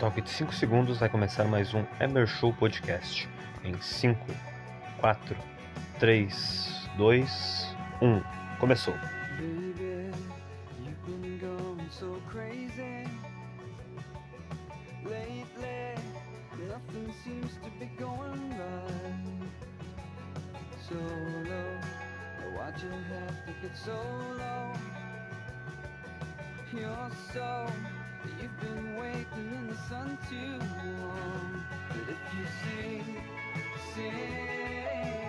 toque de 5 segundos vai começar mais um Emer Show Podcast. Em 5, 4, 3, 2, 1. Começou. to warm. But if you sing, sing.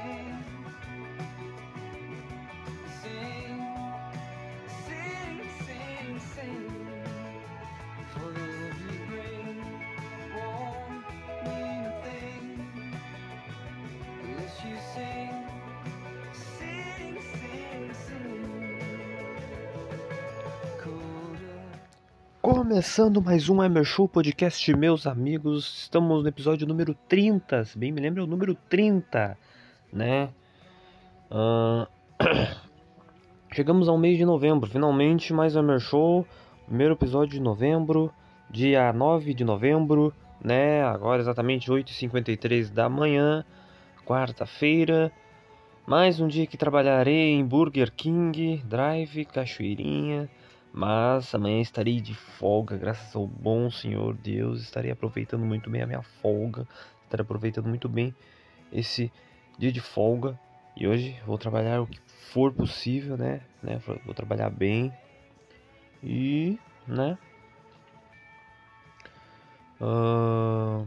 Começando mais um Emer Show Podcast, meus amigos. Estamos no episódio número 30. Se bem me lembro, é o número 30, né? Ahn, Chegamos ao mês de novembro, finalmente mais um Show. Primeiro episódio de novembro, dia 9 de novembro, né? Agora exatamente 8h53 da manhã, quarta-feira. Mais um dia que trabalharei em Burger King, Drive, Cachoeirinha. Mas amanhã estarei de folga, graças ao bom Senhor Deus. Estarei aproveitando muito bem a minha folga. Estarei aproveitando muito bem esse dia de folga. E hoje vou trabalhar o que for possível, né? né? Vou trabalhar bem. E, né? Ah,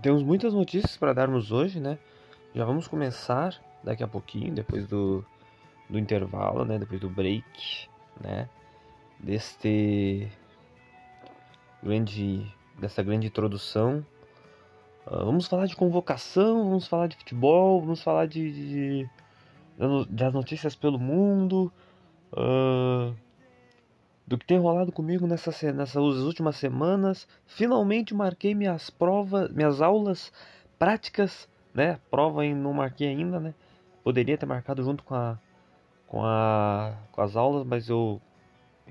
temos muitas notícias para darmos hoje, né? Já vamos começar daqui a pouquinho, depois do, do intervalo, né? Depois do break, né? Deste grande, dessa grande introdução. Ah, vamos falar de convocação, vamos falar de futebol, vamos falar de, de- das notícias pelo mundo, ah, do que tem rolado comigo nessa, se- nessas últimas semanas. Finalmente marquei minhas provas, minhas aulas práticas, né? Prova não marquei ainda, né? Poderia ter marcado junto com a, com a, com as aulas, mas eu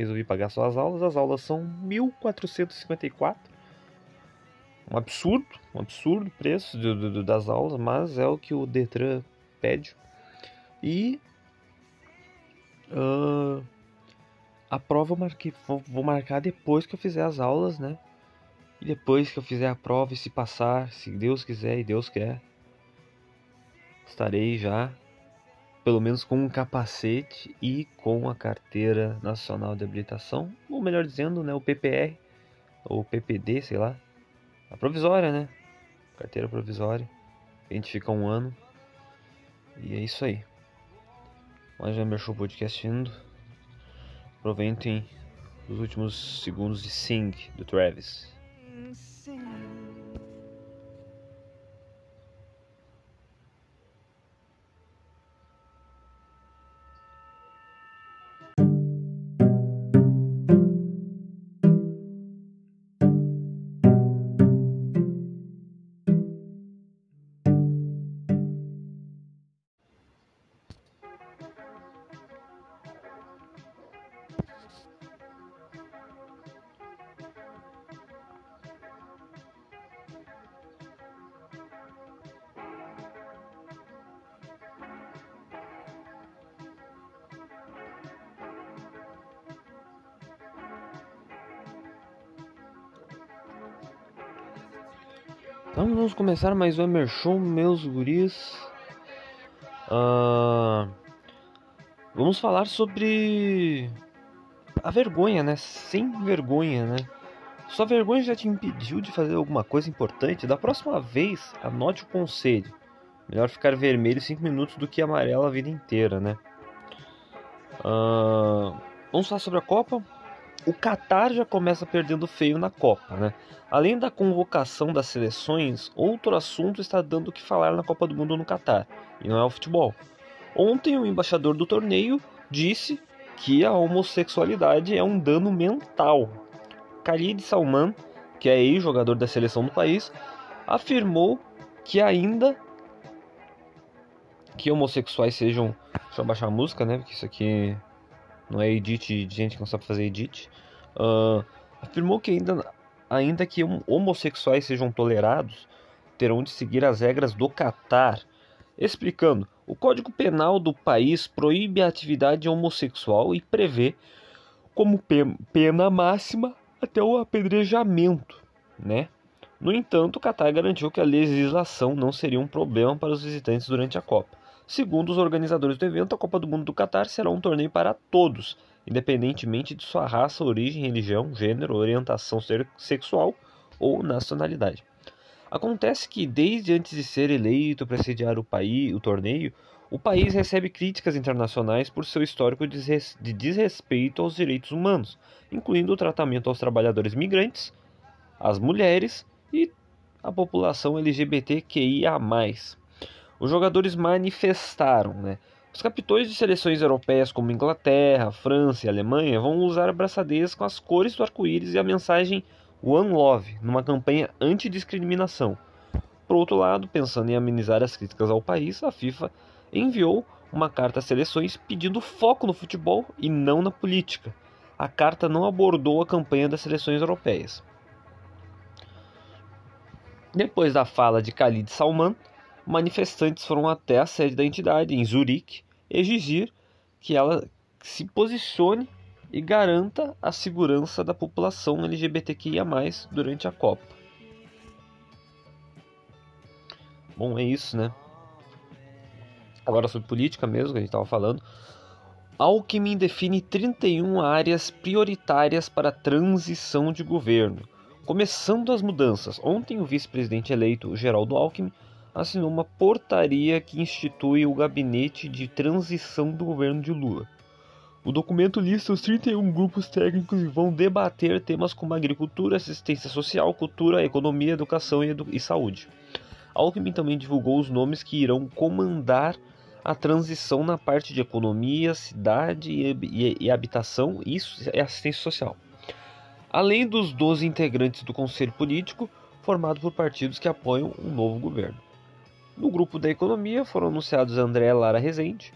resolvi pagar só as aulas. As aulas são 1454. Um absurdo, um absurdo o preço do- do- das aulas, mas é o que o Detran pede. E ah, a prova eu marquei, vou, vou marcar depois que eu fizer as aulas, né? E depois que eu fizer a prova e se passar, se Deus quiser e Deus quer, estarei já, pelo menos com um capacete e com a carteira nacional de habilitação, ou melhor dizendo, né, o PPR ou PPD, sei lá, a provisória, né? Carteira provisória. A gente fica um ano. E é isso aí. Mais um Emer Show Podcast indo. Aproveitem os últimos segundos de Sing do Travis. Vamos começar mais um Emer Show, meus guris. Ah, vamos falar sobre a vergonha, né? Sem vergonha, né? Sua vergonha já te impediu de fazer alguma coisa importante? Da próxima vez, anote o conselho. Melhor ficar vermelho 5 minutos do que amarelo a vida inteira, né? Ah, vamos falar sobre a Copa? O Qatar já começa perdendo feio na Copa, né? Além da convocação das seleções, outro assunto está dando o que falar na Copa do Mundo no Catar, e não é o futebol. Ontem, o embaixador do torneio disse que a homossexualidade é um dano mental. Khalid Salman, que é ex-jogador da seleção do país, afirmou que ainda que homossexuais sejam. Deixa eu baixar a música, né? Porque isso aqui não é edit de gente que não sabe fazer edit. Ah, afirmou que ainda ainda que hom- homossexuais sejam tolerados, terão de seguir as regras do Catar. Explicando, o Código Penal do país proíbe a atividade homossexual e prevê como pe- pena máxima até o apedrejamento, né? No entanto, o Catar garantiu que a legislação não seria um problema para os visitantes durante a Copa. Segundo os organizadores do evento, a Copa do Mundo do Catar será um torneio para todos, independentemente de sua raça, origem, religião, gênero, orientação sexual ou nacionalidade. Acontece que desde antes de ser eleito para sediar o país, o torneio, o país recebe críticas internacionais por seu histórico de desrespeito aos direitos humanos, incluindo o tratamento aos trabalhadores migrantes, às mulheres e à população LGBTQIA+. Os jogadores manifestaram, né? Os capitões de seleções europeias como Inglaterra, França e Alemanha vão usar abraçadeiras com as cores do arco-íris e a mensagem One Love, numa campanha antidiscriminação. Por outro lado, pensando em amenizar as críticas ao país, a FIFA enviou uma carta às seleções pedindo foco no futebol e não na política. A carta não abordou a campanha das seleções europeias. Depois da fala de Khalid Salman, manifestantes foram até a sede da entidade, em Zurique, exigir que ela se posicione e garanta a segurança da população LGBTQIA+, durante a Copa. Bom, é isso, né? Agora sobre política mesmo, que a gente estava falando. Alckmin define 31 áreas prioritárias para a transição de governo. Começando as mudanças, ontem o vice-presidente eleito Geraldo Alckmin assinou uma portaria que institui o gabinete de transição do governo de Lula. O documento lista os 31 grupos técnicos e vão debater temas como agricultura, assistência social, cultura, economia, educação e, edu e saúde. Alckmin também divulgou os nomes que irão comandar a transição na parte de economia, cidade e, e, e habitação e assistência social. Além dos 12 integrantes do Conselho Político, formado por partidos que apoiam um novo governo. No grupo da economia foram anunciados André Lara Rezende,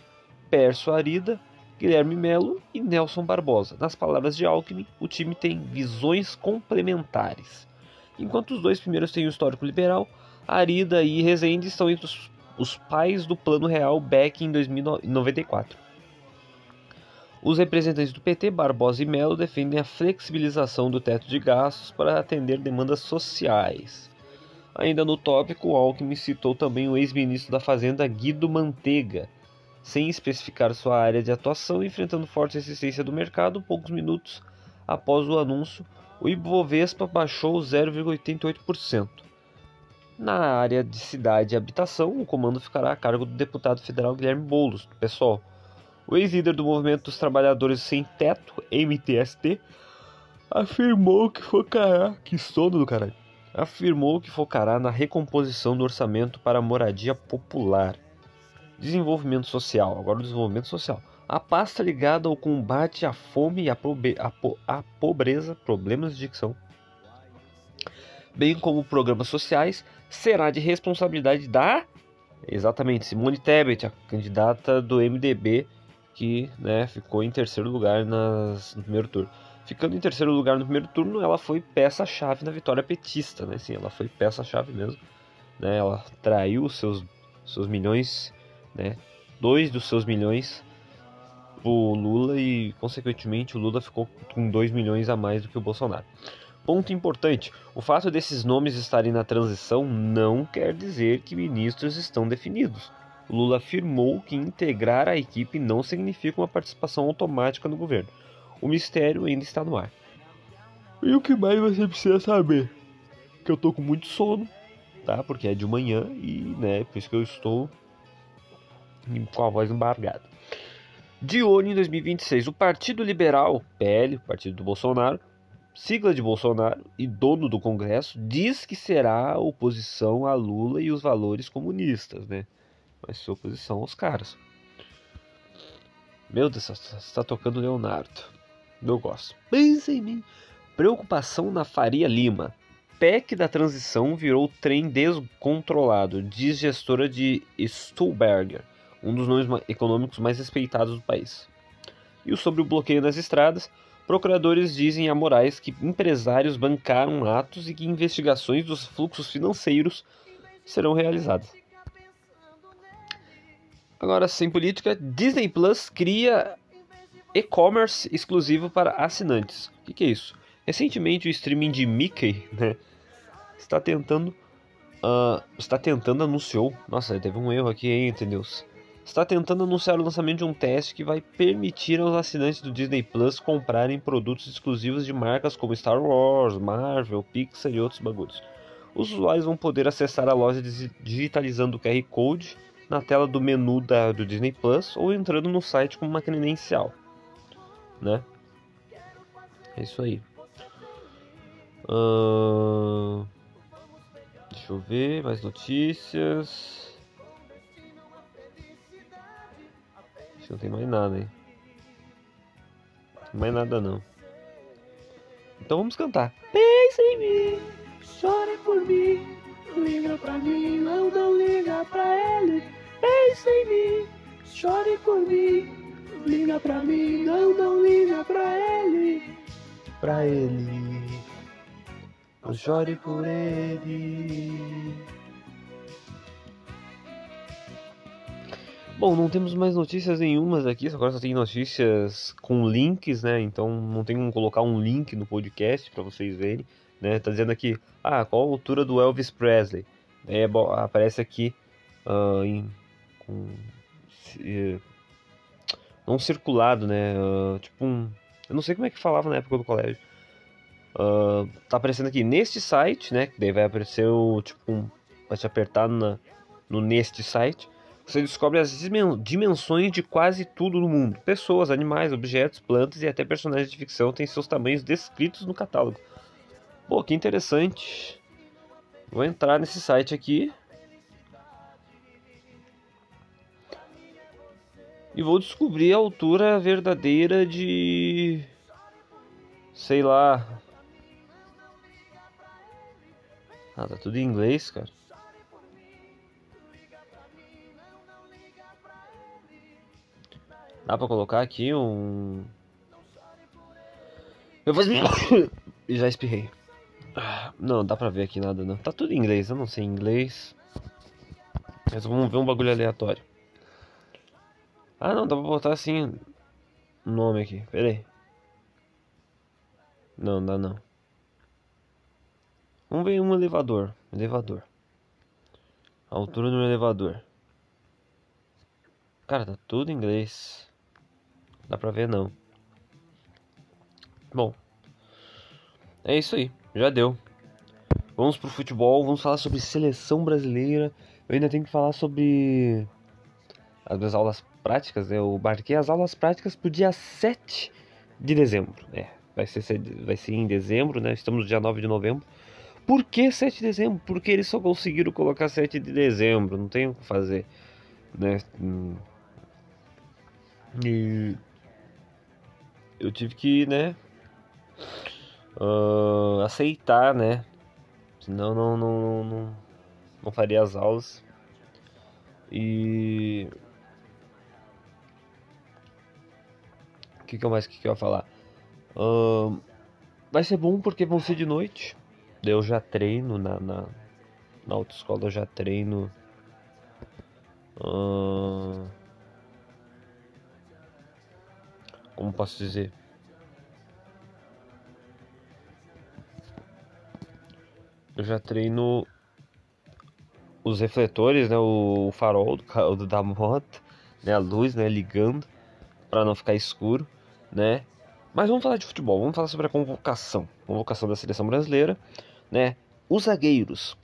Perso Arida, Guilherme Melo e Nelson Barbosa. Nas palavras de Alckmin, o time tem visões complementares. Enquanto os dois primeiros têm um histórico liberal, Arida e Rezende estão entre os, os pais do Plano Real Beck em 2094. Os representantes do PT, Barbosa e Melo, defendem a flexibilização do teto de gastos para atender demandas sociais. Ainda no tópico, Alckmin citou também o ex-ministro da Fazenda Guido Mantega, sem especificar sua área de atuação, enfrentando forte resistência do mercado. Poucos minutos após o anúncio, o Ibovespa baixou 0,88%. Na área de cidade e habitação, o comando ficará a cargo do deputado federal Guilherme Boulos, PSOL. O ex-líder do Movimento dos Trabalhadores Sem Teto, MTST, afirmou que focará, que sono do caralho, afirmou que focará na recomposição do orçamento para moradia popular. Desenvolvimento social, agora o desenvolvimento social. A pasta ligada ao combate à fome e à, pobre, à, po, à pobreza, problemas de dicção, bem como programas sociais, será de responsabilidade da, exatamente, Simone Tebet, a candidata do MDB, que né, ficou em terceiro lugar nas, no primeiro turno. Ficando em terceiro lugar no primeiro turno, ela foi peça-chave na vitória petista, né? Sim, ela foi peça-chave mesmo. Né? Ela traiu seus, seus milhões, né? Dois dos seus milhões o Lula e, consequentemente, o Lula ficou com 2 milhões a mais do que o Bolsonaro. Ponto importante: o fato desses nomes estarem na transição não quer dizer que ministros estão definidos. Lula afirmou que integrar a equipe não significa uma participação automática no governo. O mistério ainda está no ar. E o que mais você precisa saber? Que eu tô com muito sono, tá? Porque é de manhã e, né, por isso que eu estou com a voz embargada. De olho em 2026, o Partido Liberal, PL, Partido do Bolsonaro, sigla de Bolsonaro e dono do Congresso, diz que será oposição a Lula e os valores comunistas, né? Vai ser oposição aos caras. Meu Deus, está tocando Leonardo. Eu gosto. Pensa em mim. Preocupação na Faria Lima. PEC da transição virou trem descontrolado, diz gestora de Stuhlberger, um dos nomes econômicos mais respeitados do país. E sobre o bloqueio nas estradas, Procuradores dizem a Moraes que empresários bancaram atos e que investigações dos fluxos financeiros serão realizadas. Agora, sem política, Disney Plus cria e-commerce exclusivo para assinantes. O que, que, é isso? Recentemente, o streaming de Mickey né, está tentando. Uh, está tentando anunciou. Nossa, teve um erro aqui, hein, entendeu? Está tentando anunciar o lançamento de um teste que vai permitir aos assinantes do Disney Plus comprarem produtos exclusivos de marcas como Star Wars, Marvel, Pixar e outros bagulhos. Os usuários vão poder acessar a loja digitalizando o QR Code na tela do menu da, do Disney Plus ou entrando no site com uma credencial né? É isso aí. Uh... Deixa eu ver mais notícias. Acho que não tem mais nada, hein? Mais nada não. Então vamos cantar. Pensa em mim, chore por mim, liga pra mim, não, não liga pra ele. Pensa em mim, chore por mim, liga pra mim, não, não liga pra ele. Pra ele, não chore por ele. Bom, não temos mais notícias nenhumas aqui, agora só tem notícias com links, né? Então não tem como colocar um link no podcast para vocês verem, né? Tá dizendo aqui, ah, qual a altura do Elvis Presley? É, bom, aparece aqui uh, em, com, não circulado, né? Uh, tipo um. Eu não sei como é que falava na época do colégio. Uh, tá aparecendo aqui neste site, né? Que daí vai aparecer o tipo um. Vai te apertar na, no neste site. Você descobre as dimensões de quase tudo no mundo. Pessoas, animais, objetos, plantas e até personagens de ficção têm seus tamanhos descritos no catálogo. Pô, que interessante. Vou entrar nesse site aqui. E vou descobrir a altura verdadeira de. sei lá. Ah, tá tudo em inglês, cara. Dá pra colocar aqui um. Eu vou. e já espirrei. Não, dá pra ver aqui nada não. Tá tudo em inglês, eu não sei inglês. Mas vamos ver um bagulho aleatório. Ah não, dá pra botar assim o nome aqui. Pera aí. Não, dá não. Vamos ver um elevador. Elevador. A altura do elevador. Cara, tá tudo em inglês. Dá pra ver não. Bom. É isso aí. Já deu. Vamos pro futebol. Vamos falar sobre seleção brasileira. Eu ainda tenho que falar sobre as minhas aulas práticas, né? eu marquei as aulas práticas para o dia 7 de dezembro. É, vai ser, vai ser em dezembro, né? Estamos no dia 9 de novembro. Por que 7 de dezembro? Porque eles só conseguiram colocar 7 de dezembro, não tem o que fazer, né? E eu tive que, né, uh, aceitar, né? Senão não, não, não, não, não faria as aulas. E que, que eu mais que, que eu ia falar? Uh, vai ser bom porque vão ser de noite. Eu já treino na, na, na autoescola, eu já treino. Uh, como posso dizer? Eu já treino os refletores, né, o farol do da moto, né, a luz, né, ligando para não ficar escuro né? Mas vamos falar de futebol, vamos falar sobre a convocação, convocação da seleção brasileira, né? Os zagueiros.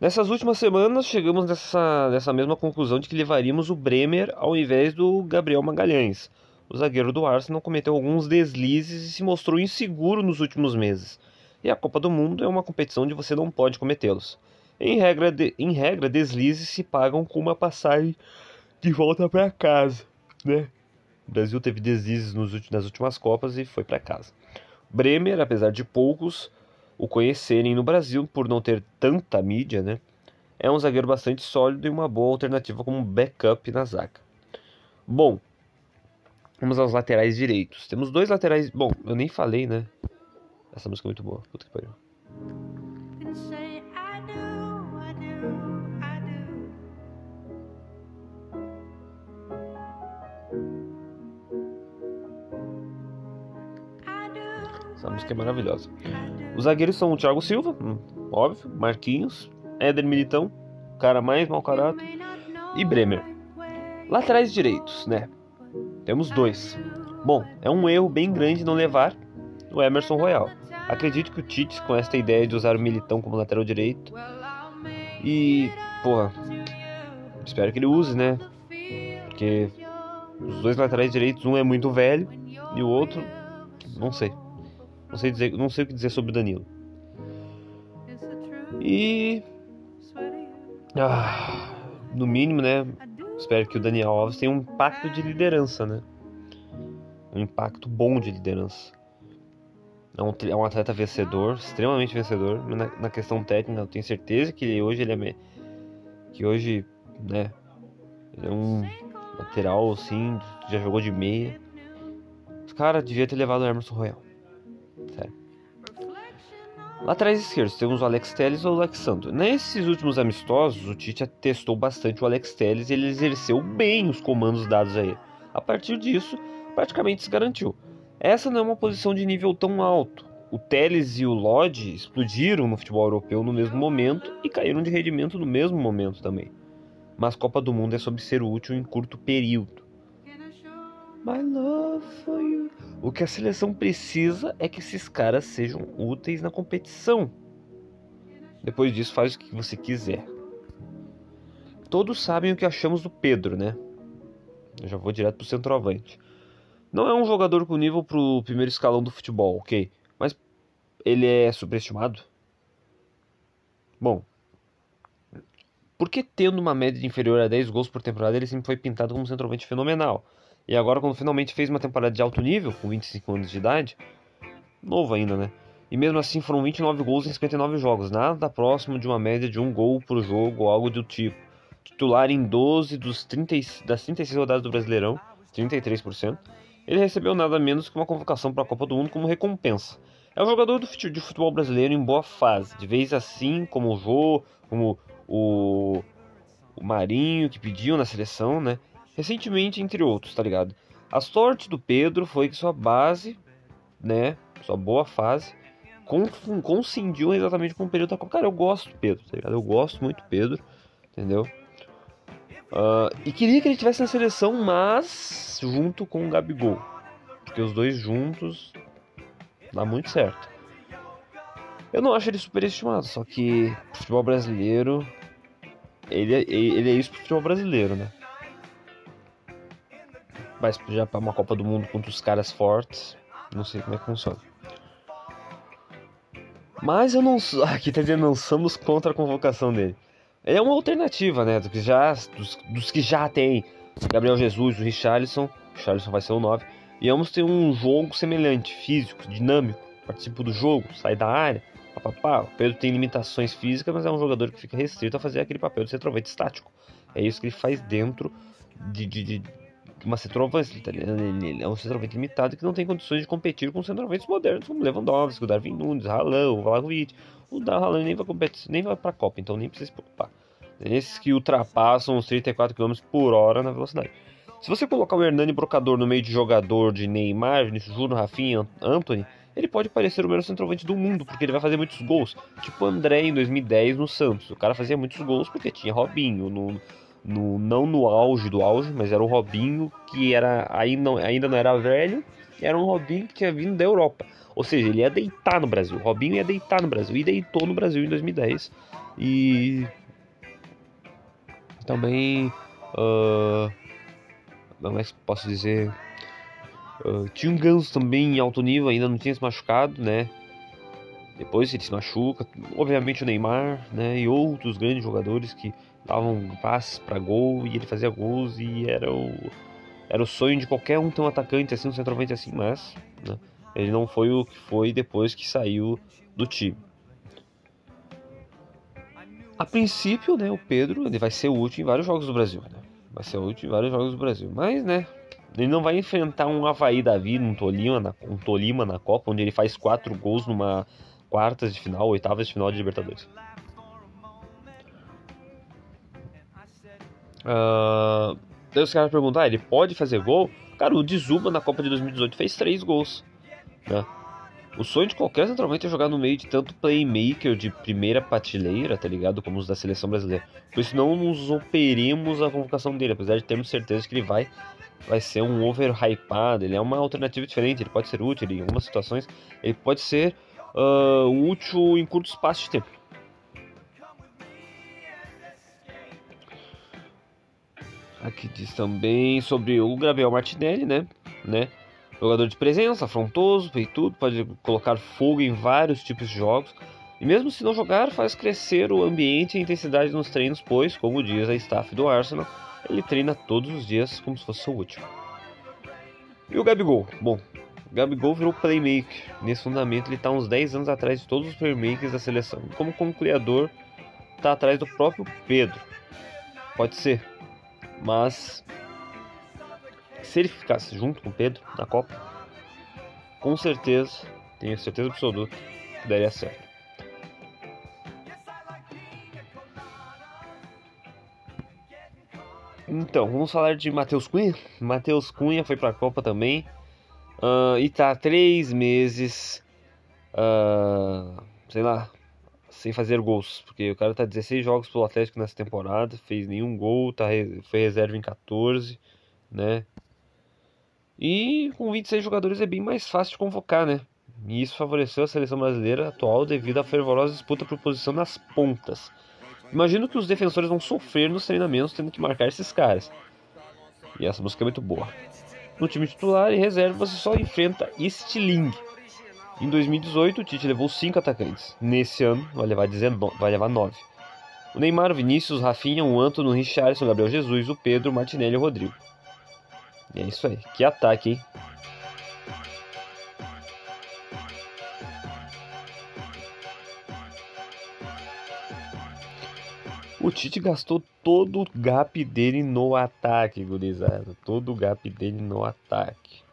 Nessas últimas semanas chegamos nessa, nessa mesma conclusão de que levaríamos o Bremer ao invés do Gabriel Magalhães. O zagueiro do Arsenal cometeu alguns deslizes e se mostrou inseguro nos últimos meses. E a Copa do Mundo é uma competição onde você não pode cometê-los. Em regra, de, em regra, deslizes se pagam com uma passagem de volta para casa, né? O Brasil teve deslizes nas últimas Copas e foi para casa. Bremer, apesar de poucos o conhecerem no Brasil por não ter tanta mídia, né, é um zagueiro bastante sólido e uma boa alternativa como backup na zaga. Bom, Vamos aos laterais direitos. Temos dois laterais. Bom, eu nem falei, né? Essa música é muito boa. Puta que pariu. Música é maravilhosa. Os zagueiros são o Thiago Silva, hum, óbvio, Marquinhos, Éder Militão, cara mais mau caráter, e Bremer. Laterais direitos, né? Temos dois. Bom, é um erro bem grande não levar o Emerson Royal. Acredito que o Tite, com esta ideia de usar o Militão como lateral direito, e, porra, espero que ele use, né? Porque os dois laterais direitos, um é muito velho e o outro, não sei. Não sei, dizer, não sei o que dizer sobre o Danilo. E. Ah, no mínimo, né? Espero que o Daniel Alves tenha um impacto de liderança, né? Um impacto bom de liderança. É um, é um atleta vencedor, extremamente vencedor. Na, na, questão técnica, eu tenho certeza que hoje ele é. Que hoje, né? Ele é um lateral, assim, já jogou de meia. Os caras devia ter levado o Emerson Royal. Sério. Laterais esquerdos temos o Alex Telles ou o Alex Santos. Nesses últimos amistosos, o Tite testou bastante o Alex Telles e ele exerceu bem os comandos dados a ele. A partir disso, praticamente se garantiu. Essa não é uma posição de nível tão alto. O Teles e o Lodge explodiram no futebol europeu no mesmo momento e caíram de rendimento no mesmo momento também. Mas Copa do Mundo é sobre ser útil em curto período. My love for you. O que a seleção precisa é que esses caras sejam úteis na competição. Depois disso, faz o que você quiser. Todos sabem o que achamos do Pedro, né? Eu já vou direto pro centroavante. Não é um jogador com nível pro primeiro escalão do futebol, ok? Mas ele é superestimado? Bom, porque tendo uma média inferior a 10 gols por temporada, ele sempre foi pintado como um centroavante fenomenal. E agora, quando finalmente fez uma temporada de alto nível, com 25 anos de idade, novo ainda, né? E mesmo assim foram 29 gols em 59 jogos, nada próximo de uma média de um gol por jogo ou algo do tipo. Titular em 12 dos 30, das 36 rodadas do Brasileirão, 33%, ele recebeu nada menos que uma convocação para a Copa do Mundo como recompensa. É um jogador do de futebol brasileiro em boa fase, de vez assim como o Jô, como o, o Marinho que pediu na seleção, né? Recentemente, entre outros, tá ligado? A sorte do Pedro foi que sua base, né, sua boa fase, coincidiu exatamente com o período da Copa. Cara, eu gosto do Pedro, tá ligado? Eu gosto muito do Pedro, entendeu? Uh, e queria que ele estivesse na seleção, mas junto com o Gabigol. Porque os dois juntos dá muito certo. Eu não acho ele superestimado, só que futebol brasileiro. Ele, é, ele é isso pro futebol brasileiro, né? Mas já para uma Copa do Mundo contra os caras fortes, não sei como é que funciona. Mas eu não. Aqui tá dizendo, não somos contra a convocação dele. Ele é uma alternativa, né? Do que já, dos, dos que já tem Gabriel Jesus, o Richarlison. Richarlison vai ser o 9. E vamos ter um jogo semelhante, físico, dinâmico. Participa do jogo, sai da área. Papapá. O Pedro tem limitações físicas, mas é um jogador que fica restrito a fazer aquele papel de centroavante estático. É isso que ele faz dentro de, de, de uma centroavante, tá é um centroavante limitado que não tem condições de competir com centroavantes modernos como Lewandowski, o Darwin Nunes, Haaland, o Vlahovic. O Haaland nem vai competir, nem vai para a Copa, então nem precisa se preocupar. Esses que ultrapassam os 34 km por hora na velocidade. Se você colocar o Hernani Brocador no meio de jogador de Neymar, Vinícius Júnior, Rafinha, Anthony, ele pode parecer o melhor centroavante do mundo, porque ele vai fazer muitos gols. Tipo André em 2010 no Santos. O cara fazia muitos gols porque tinha Robinho no, no, não no auge do auge, mas era o Robinho que era não, ainda não era velho, era um Robinho que tinha vindo da Europa. Ou seja, ele ia deitar no Brasil. Robinho ia deitar no Brasil e deitou no Brasil em 2010. E também uh, como é que posso dizer? Uh, tinha um Ganso também em alto nível, ainda não tinha se machucado, né? Depois ele se machuca, obviamente o Neymar, né? E outros grandes jogadores que davam passes para gol e ele fazia gols e era o era o sonho de qualquer um ter um atacante assim, um centroavante assim, mas né, ele não foi o que foi depois que saiu do time. A princípio, né, o Pedro ele vai ser útil em vários jogos do Brasil, né? Vai ser útil em vários jogos do Brasil. Mas, né? Ele não vai enfrentar um Havaí da vida, um Tolima, na, um Tolima na Copa, onde ele faz quatro gols numa quartas de final, oitavas de final de Libertadores. Uh, os caras perguntam, ah, ele pode fazer gol? Cara, o Dizuba na Copa de 2018 fez três gols. Né? O sonho de qualquer centroavante é jogar no meio de tanto playmaker de primeira prateleira, tá ligado? Como os da seleção brasileira. Por isso não nos operemos a convocação dele, apesar de termos certeza que ele vai vai ser um overhypado, ele é uma alternativa diferente, ele pode ser útil em algumas situações, ele pode ser uh, útil em curto espaço de tempo. Aqui diz também sobre o Gabriel Martinelli, né? né? Jogador de presença, afrontoso, tudo, pode colocar fogo em vários tipos de jogos. E mesmo se não jogar, faz crescer o ambiente e a intensidade nos treinos, pois, como diz a staff do Arsenal, ele treina todos os dias como se fosse o último. E o Gabigol? Bom, o Gabigol virou playmaker. Nesse fundamento, ele está uns 10 anos atrás de todos os playmakers da seleção. Como conciliador, está atrás do próprio Pedro. Pode ser, mas se ele ficasse junto com Pedro na Copa, com certeza, tenho certeza absoluta que daria certo. Então, vamos falar de Matheus Cunha. Matheus Cunha foi para a Copa também uh, e tá três meses, uh, sei lá, sem fazer gols, porque o cara tá 16 jogos pelo Atlético nessa temporada, fez nenhum gol, tá, foi reserva em 14, né? E com 26 jogadores é bem mais fácil de convocar, né? E isso favoreceu a seleção brasileira atual devido à fervorosa disputa por posição nas pontas. Imagino que os defensores vão sofrer nos treinamentos tendo que marcar esses caras. E essa música é muito boa. No time titular e reserva você só enfrenta Stiling, em 2018, o Tite levou 5 atacantes. Nesse ano, vai levar, 19, vai levar 9. O Neymar, o Vinícius, o Rafinha, o Antônio, o Richardson, o Gabriel Jesus, o Pedro, o Martinelli e o Rodrigo. E é isso aí. Que ataque, hein? O Tite gastou todo o gap dele no ataque, gurizada. Todo o gap dele no ataque.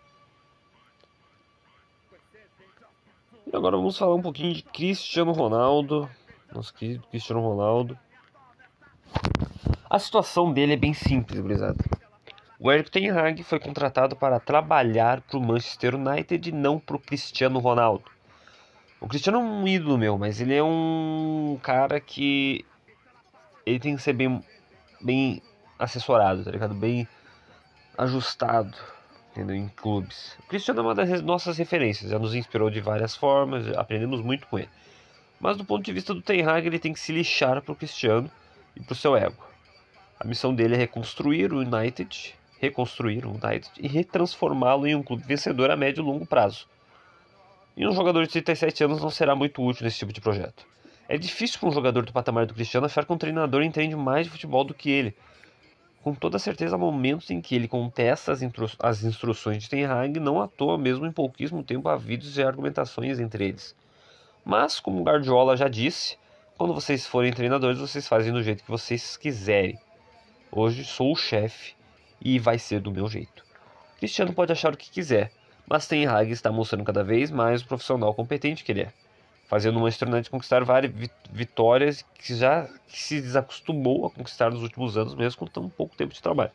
E agora vamos falar um pouquinho de Cristiano Ronaldo. Nosso querido Cristiano Ronaldo. A situação dele é bem simples, gurizada. O Eric Ten Hag foi contratado para trabalhar para o Manchester United e não para o Cristiano Ronaldo. O Cristiano é um ídolo meu, mas ele é um cara que ele tem que ser bem, bem assessorado, tá ligado? Bem ajustado entendeu? em clubes. O Cristiano é uma das nossas referências, já nos inspirou de várias formas, aprendemos muito com ele. Mas do ponto de vista do Ten Hag, ele tem que se lixar para o Cristiano e para o seu ego. A missão dele é reconstruir o United, reconstruir o United e retransformá-lo em um clube vencedor a médio e longo prazo. E um jogador de 37 anos não será muito útil nesse tipo de projeto. É difícil para um jogador do patamar do Cristiano achar que um treinador entende mais de futebol do que ele, com toda certeza há momentos em que ele contesta as, as instruções de Ten Hag, não à toa, mesmo em pouquíssimo tempo há vídeos e argumentações entre eles. Mas, como Guardiola já disse, quando vocês forem treinadores, vocês fazem do jeito que vocês quiserem. Hoje sou o chefe e vai ser do meu jeito. Cristiano pode achar o que quiser, mas Ten Hag está mostrando cada vez mais o profissional competente que ele é fazendo o Manchester United conquistar várias vitórias que já se desacostumou a conquistar nos últimos anos, mesmo com tão pouco tempo de trabalho.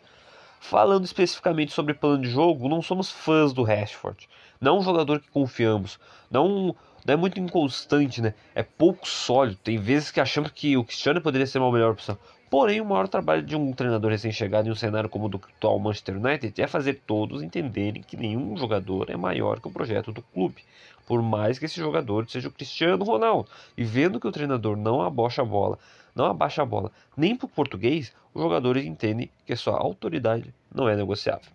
Falando especificamente sobre plano de jogo, não somos fãs do Rashford. Não é um jogador que confiamos. Não, não é muito inconstante, né? É pouco sólido. Tem vezes que achamos que o Cristiano poderia ser uma melhor opção. Porém, o maior trabalho de um treinador recém-chegado em um cenário como o do atual Manchester United é fazer todos entenderem que nenhum jogador é maior que o projeto do clube, por mais que esse jogador seja o Cristiano Ronaldo. E vendo que o treinador não abaixa a bola, não abaixa a bola nem para o português, os jogadores entendem que sua autoridade não é negociável.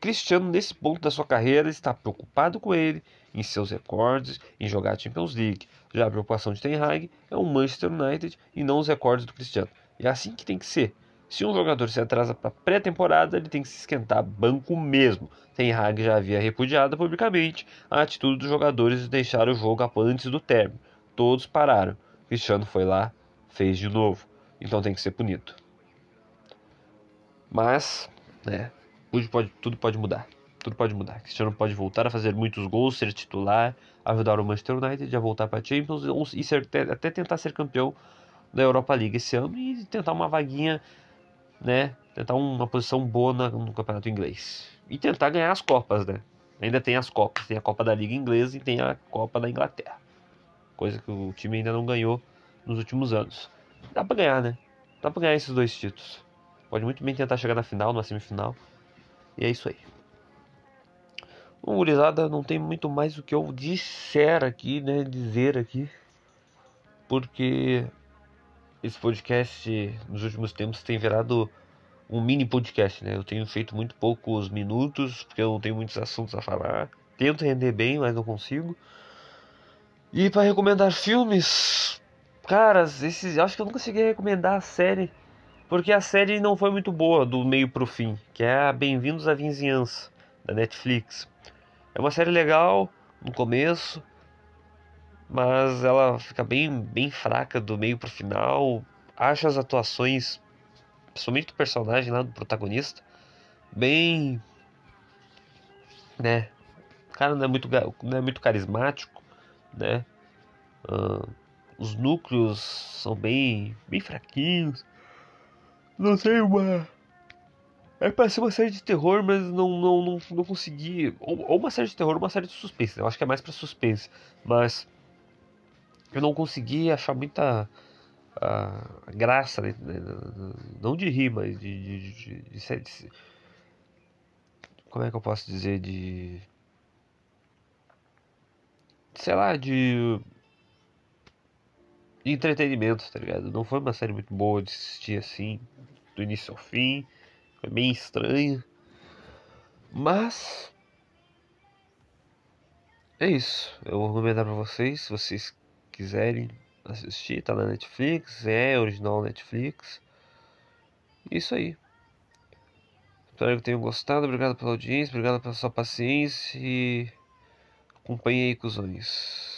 Cristiano, nesse ponto da sua carreira, está preocupado com ele, em seus recordes, em jogar a Champions League. Já a preocupação de Ten Hag é o Manchester United e não os recordes do Cristiano. É assim que tem que ser. Se um jogador se atrasa para pré-temporada, ele tem que se esquentar banco mesmo. Ten Hag já havia repudiado publicamente a atitude dos jogadores de deixar o jogo antes do término. Todos pararam. Cristiano foi lá, fez de novo. Então tem que ser punido. Mas, né, hoje pode, tudo pode mudar. Tudo pode mudar. Cristiano pode voltar a fazer muitos gols, ser titular, ajudar o Manchester United a voltar para a Champions e ser, até tentar ser campeão da Europa League esse ano e tentar uma vaguinha, né? Tentar uma posição boa no campeonato inglês. E tentar ganhar as Copas, né? Ainda tem as Copas. Tem a Copa da Liga Inglesa e tem a Copa da Inglaterra. Coisa que o time ainda não ganhou nos últimos anos. Dá pra ganhar, né? Dá pra ganhar esses dois títulos. Pode muito bem tentar chegar na final, na semifinal. E é isso aí. Bom, gurizada, não tem muito mais o que eu disser aqui, né? Dizer aqui. Porque esse podcast nos últimos tempos tem virado um mini podcast, né? Eu tenho feito muito poucos minutos, porque eu não tenho muitos assuntos a falar. Tento render bem, mas não consigo. E para recomendar filmes, caras, esses, acho que eu não consegui recomendar a série, porque a série não foi muito boa do meio pro fim, que é a Bem-vindos à Vizinhança da Netflix. É uma série legal no começo, mas ela fica bem, bem fraca do meio pro final. Acho as atuações, principalmente do personagem lá, do protagonista, bem. né? O cara não é muito, não é muito carismático, né? Uh, os núcleos são bem, bem fraquinhos. Não sei, uma. É pra ser uma série de terror, mas não, não, não, não consegui. Ou, ou uma série de terror ou uma série de suspense. Eu acho que é mais pra suspense. Mas eu não consegui achar muita uh, graça, né? não de rir, mas de, de, de, de, de, Como é que eu posso dizer? De. Sei lá, de. de entretenimento, tá ligado? Não foi uma série muito boa de assistir assim, do início ao fim. Foi bem estranho. Mas. É isso. Eu vou recomendar pra vocês. Se vocês quiserem assistir, tá na Netflix, é original Netflix. Isso aí. Espero que tenham gostado. Obrigado pela audiência, obrigado pela sua paciência e acompanhe aí, cuzões.